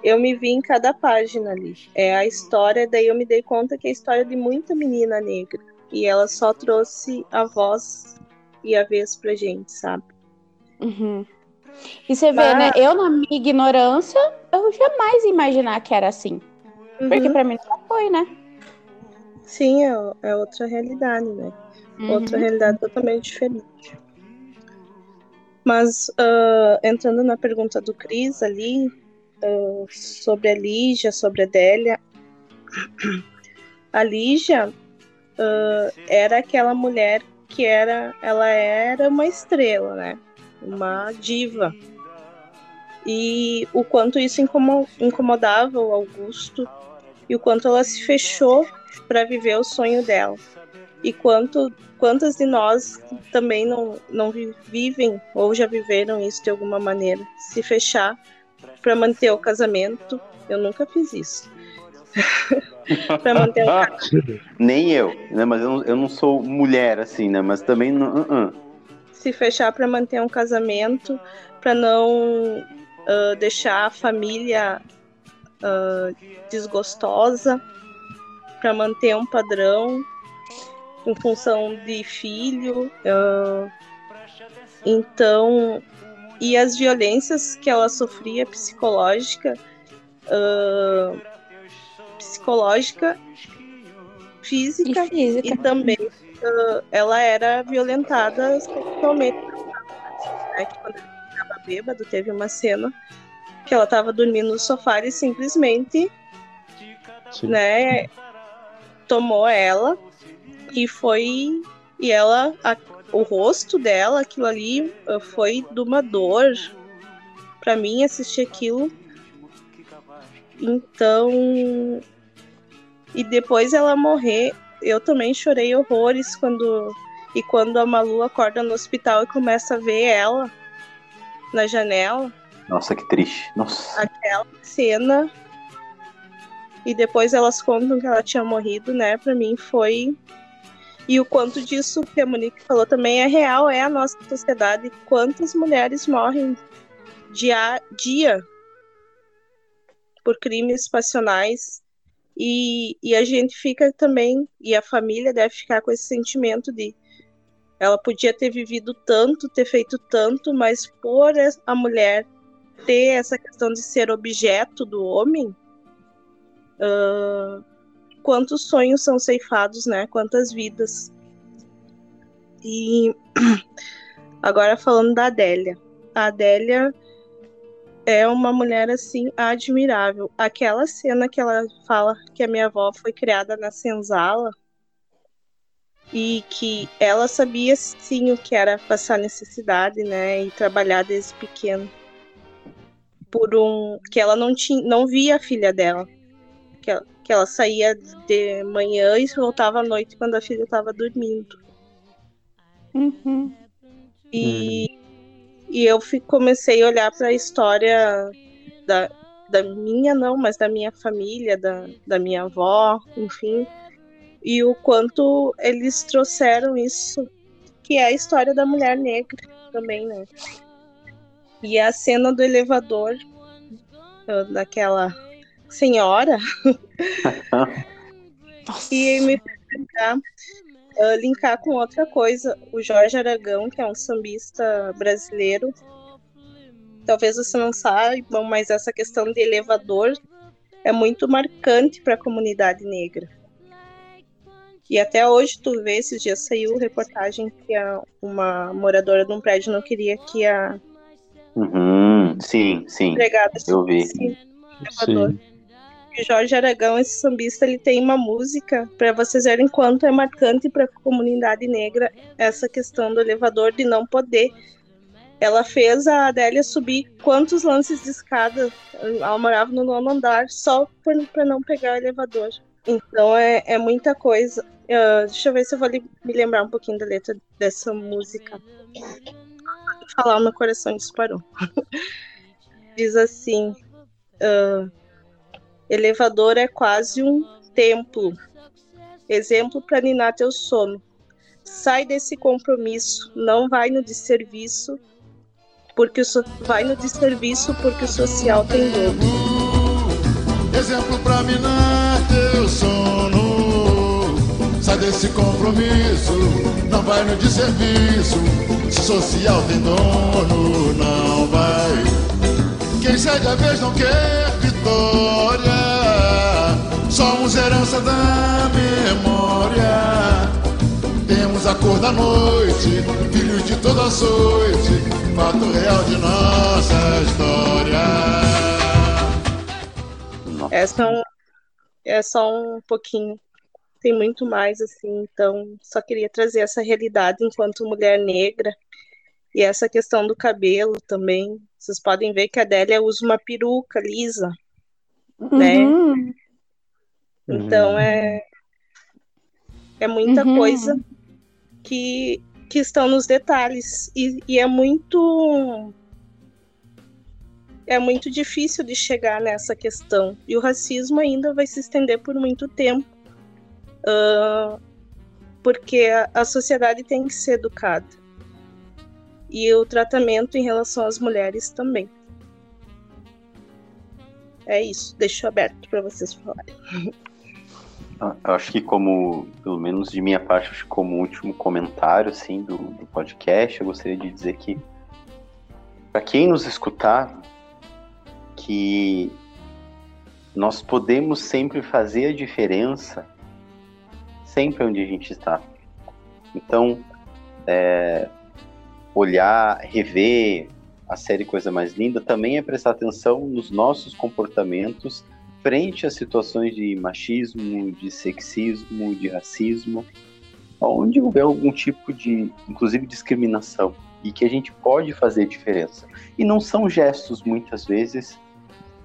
eu me vi em cada página ali. É a história, daí eu me dei conta que é a história de muita menina negra. E ela só trouxe a voz e a vez pra gente, sabe? Uhum. E você vê, né? Eu, na minha ignorância, eu jamais ia imaginar que era assim. Uhum. Porque pra mim não foi, né? Sim, é, é outra realidade, né? Uhum. Outra realidade totalmente diferente. Mas uh, entrando na pergunta do Cris ali, uh, sobre a Lígia, sobre a Délia, a Lígia uh, era aquela mulher que era, ela era uma estrela, né? Uma diva. E o quanto isso incomodava o Augusto e o quanto ela se fechou para viver o sonho dela. E quanto quantas de nós também não, não vivem ou já viveram isso de alguma maneira, se fechar para manter o casamento. Eu nunca fiz isso. pra manter o Nem eu, né? Mas eu não, eu não sou mulher assim, né? Mas também não. Uh -uh. Se fechar para manter um casamento, para não uh, deixar a família uh, desgostosa, para manter um padrão em função de filho. Uh, então, e as violências que ela sofria psicológica. Uh, psicológica, física e, física. e também uh, ela era violentada sexualmente. Né? Quando ela estava bêbado, teve uma cena que ela estava dormindo no sofá e simplesmente Sim. né, tomou ela e foi. E ela, a, o rosto dela, aquilo ali uh, foi de uma dor. Para mim, assistir aquilo. Então, e depois ela morrer, eu também chorei horrores quando e quando a Malu acorda no hospital e começa a ver ela na janela. Nossa, que triste. Nossa. Aquela cena. E depois elas contam que ela tinha morrido, né? Para mim foi e o quanto disso que a Monique falou também é real, é a nossa sociedade. Quantas mulheres morrem dia dia por crimes passionais e, e a gente fica também, e a família deve ficar com esse sentimento de ela podia ter vivido tanto, ter feito tanto, mas por a mulher ter essa questão de ser objeto do homem, uh, quantos sonhos são ceifados, né? Quantas vidas. E agora falando da Adélia. A Adélia é uma mulher assim admirável. Aquela cena que ela fala que a minha avó foi criada na senzala e que ela sabia sim o que era passar necessidade, né, e trabalhar desde pequeno. Por um que ela não tinha, não via a filha dela. Que ela, que ela saía de manhã e voltava à noite quando a filha estava dormindo. Uhum. E uhum. E eu comecei a olhar para a história da, da minha, não, mas da minha família, da, da minha avó, enfim. E o quanto eles trouxeram isso, que é a história da mulher negra também, né? E a cena do elevador, daquela senhora, e me lembrar uh, linkar com outra coisa. O Jorge Aragão, que é um sambista brasileiro, talvez você não saiba, mas essa questão de elevador é muito marcante para a comunidade negra. E até hoje tu vê, esses dias saiu reportagem que uma moradora de um prédio não queria que a uhum, sim, sim, empregada eu vi. Sim. Jorge Aragão, esse sambista, ele tem uma música para vocês verem quanto é marcante para a comunidade negra essa questão do elevador de não poder. Ela fez a Adélia subir quantos lances de escada. Ela morava no nono andar só para não pegar o elevador. Então é, é muita coisa. Uh, deixa eu ver se eu vou me lembrar um pouquinho da letra dessa música. Falar, meu coração disparou. Diz assim. Uh, Elevador é quase um templo. Exemplo para ninar teu sono. Sai desse compromisso, não vai no desserviço, porque o so... vai no desserviço porque o social tem dono. Exemplo para minar teu sono. Sai desse compromisso, não vai no desserviço. Social tem dono, não vai. Quem cede a vez não quer vitória somos herança da memória. Temos a cor da noite, filhos de toda açoite, fato real de nossa história. É só, um, é só um pouquinho. Tem muito mais, assim, então só queria trazer essa realidade enquanto mulher negra. E essa questão do cabelo também. Vocês podem ver que a Adélia usa uma peruca lisa, né? Uhum. Então é, é muita Uhum. coisa que, que estão nos detalhes. E, e é muito. É muito difícil de chegar nessa questão. E o racismo ainda vai se estender por muito tempo. Ah, porque a, a sociedade tem que ser educada. E o tratamento em relação às mulheres também. É isso. Deixo aberto para vocês falarem. Eu acho que como, pelo menos de minha parte, acho que como último comentário assim do, do podcast, eu gostaria de dizer que para quem nos escutar, que nós podemos sempre fazer a diferença sempre onde a gente está. Então, é, olhar, rever a série Coisa Mais Linda também é prestar atenção nos nossos comportamentos frente a situações de machismo, de sexismo, de racismo, onde houver algum tipo de, inclusive, discriminação, e que a gente pode fazer diferença. E não são gestos, muitas vezes,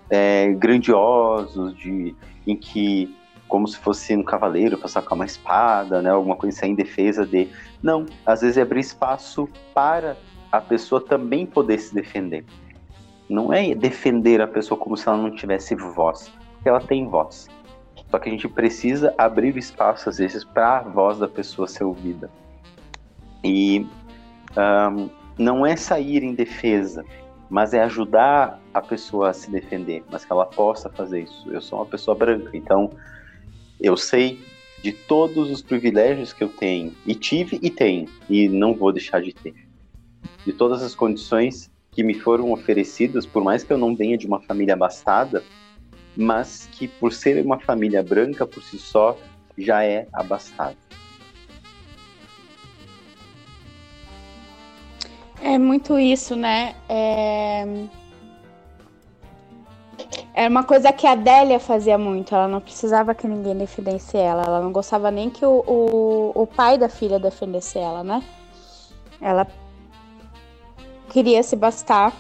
é, grandiosos, de, em que, como se fosse um cavaleiro, passar com uma espada, né, alguma coisa assim, em defesa de. Não, às vezes é abrir espaço para a pessoa também poder se defender. Não é defender a pessoa como se ela não tivesse voz, porque ela tem voz. Só que a gente precisa abrir espaço, às vezes, para a voz da pessoa ser ouvida. E um, não é sair em defesa, mas é ajudar a pessoa a se defender, mas que ela possa fazer isso. Eu sou uma pessoa branca, então eu sei de todos os privilégios que eu tenho, e tive e tenho, e não vou deixar de ter. De todas as condições que me foram oferecidas, por mais que eu não venha de uma família abastada, mas que por ser uma família branca por si só já é abastada. É muito isso, né? É... Era uma coisa que a Adélia fazia muito. Ela não precisava que ninguém defendesse ela. Ela não gostava nem que o, o, o pai da filha defendesse ela, né? Ela queria se bastar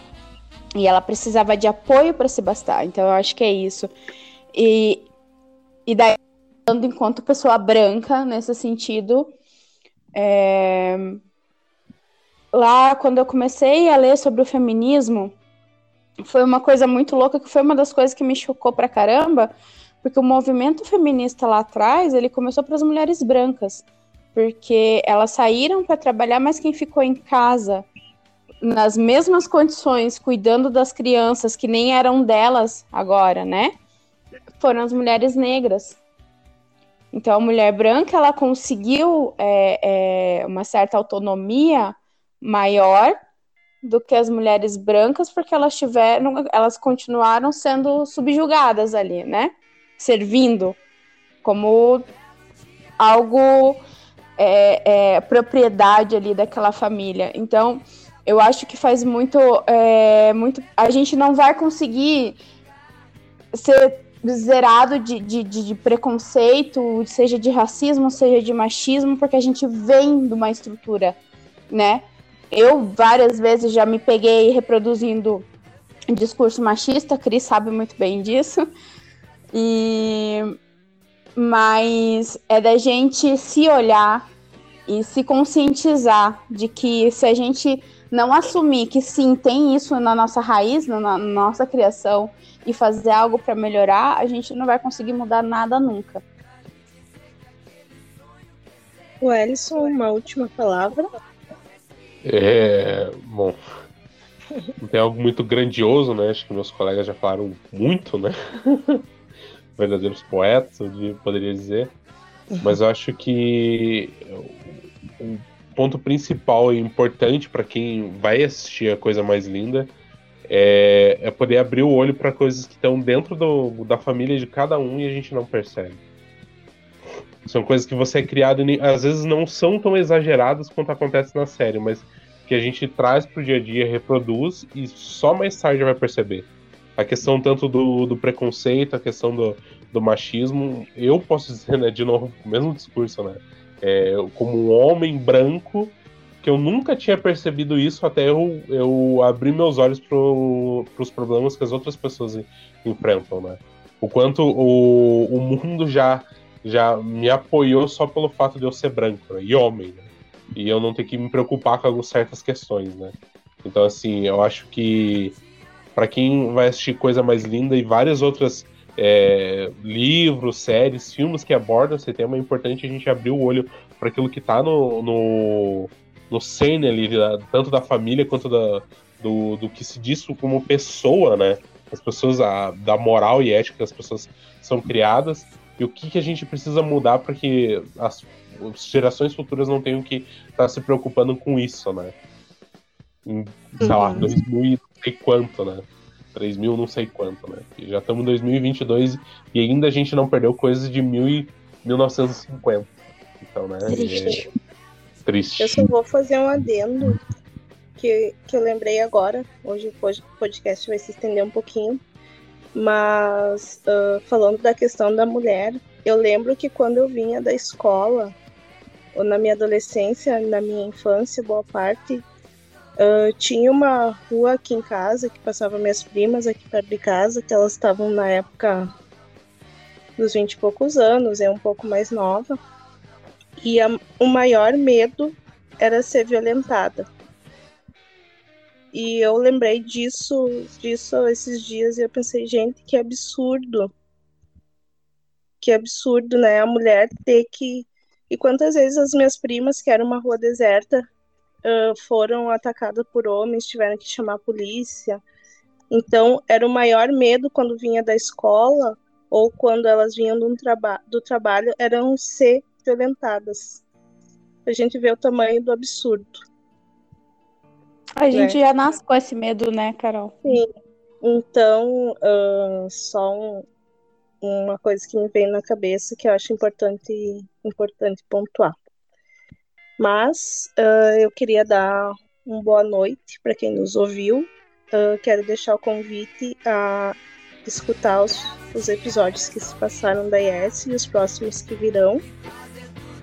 e ela precisava de apoio para se bastar. Então eu acho que é isso. E, e daí, falando enquanto pessoa branca nesse sentido, é... lá quando eu comecei a ler sobre o feminismo, foi uma coisa muito louca, que foi uma das coisas que me chocou pra caramba, porque o movimento feminista lá atrás, ele começou para as mulheres brancas, porque elas saíram para trabalhar, mas quem ficou em casa nas mesmas condições, cuidando das crianças que nem eram delas agora, né? Foram as mulheres negras. Então, a mulher branca ela conseguiu é, é, uma certa autonomia maior do que as mulheres brancas, porque elas tiveram, elas continuaram sendo subjugadas ali, né? Servindo como algo é, é, propriedade ali daquela família. Então, eu acho que faz muito, é, muito. A gente não vai conseguir ser zerado de, de, de, preconceito, seja de racismo, seja de machismo, porque a gente vem de uma estrutura, né? Eu várias vezes já me peguei reproduzindo discurso machista, Cris sabe muito bem disso. E mas é da gente se olhar e se conscientizar de que se a gente não assumir que sim, tem isso na nossa raiz, na, nossa criação, e fazer algo para melhorar, a gente não vai conseguir mudar nada nunca. O Ellison, uma última palavra. É. Bom. Não tem algo muito grandioso, né? Acho que meus colegas já falaram muito, né? Verdadeiros poetas, eu poderia dizer. Mas eu acho que o ponto principal e importante para quem vai assistir a coisa mais linda é, é poder abrir o olho para coisas que estão dentro do, da família de cada um e a gente não percebe. São coisas que você é criado às vezes não são tão exageradas quanto acontece na série, mas que a gente traz pro dia a dia, reproduz e só mais tarde vai perceber. A questão tanto do, do preconceito, a questão do, do machismo, eu posso dizer, né, de novo, o mesmo discurso, né? É, como um homem branco, que eu nunca tinha percebido isso até eu, eu abrir meus olhos para os problemas que as outras pessoas enfrentam, né? O quanto o, o mundo já, já me apoiou só pelo fato de eu ser branco né? e homem, né? E eu não ter que me preocupar com certas questões, né? Então, assim, eu acho que para quem vai assistir coisa mais linda e várias outras é, livros, séries, filmes que abordam esse tema, é importante a gente abrir o olho para aquilo que está no, no, no cerne ali, tanto da família quanto da, do, do que se diz como pessoa, né? As pessoas, a, da moral e ética que as pessoas são criadas e o que, que a gente precisa mudar para que as, as, gerações futuras não tenham que estar tá se preocupando com isso, né? Em, sei lá, 2000 uhum. e quanto, né? 3 mil não sei quanto, né? E já estamos em 2022 e ainda a gente não perdeu coisas de mil e 1950. Então, né? Triste. É triste. Eu só vou fazer um adendo que, que eu lembrei agora. Hoje o podcast vai se estender um pouquinho. Mas uh, falando da questão da mulher, eu lembro que quando eu vinha da escola, ou na minha adolescência, na minha infância, boa parte, Uh, tinha uma rua aqui em casa que passava minhas primas aqui perto de casa, que elas estavam na época dos vinte e poucos anos, é um pouco mais nova. E a, o maior medo era ser violentada. E eu lembrei disso, disso esses dias e eu pensei, gente, que absurdo. Que absurdo, né? A mulher ter que. E quantas vezes as minhas primas, que era uma rua deserta, foram atacadas por homens, tiveram que chamar a polícia. Então, era o maior medo quando vinha da escola ou quando elas vinham do, traba do trabalho, eram ser violentadas. A gente vê o tamanho do absurdo. A gente né? já nasce com esse medo, né, Carol? Sim. Então, uh, só um, uma coisa que me vem na cabeça que eu acho importante, importante pontuar. Mas uh, eu queria dar uma boa noite para quem nos ouviu. Uh, quero deixar o convite a escutar os, os episódios que se passaram da IS e os próximos que virão.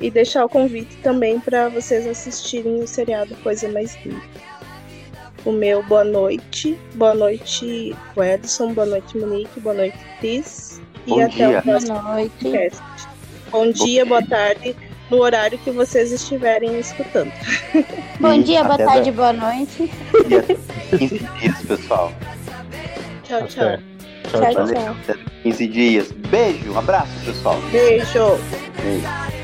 E deixar o convite também para vocês assistirem o seriado Coisa Mais Linda. O meu boa noite. Boa noite, Edson. Boa noite, Monique. Boa noite, Cris. Bom e dia. até o próximo Boa noite. podcast. Bom dia, boa tarde no horário que vocês estiverem escutando. Bom dia, boa Até tarde, da- boa noite. 15 dias, pessoal. Tchau, tchau. Até. Tchau, Tchau, tchau. tchau. Até 15 dias. Beijo, um abraço, pessoal. Beijo. Beijo.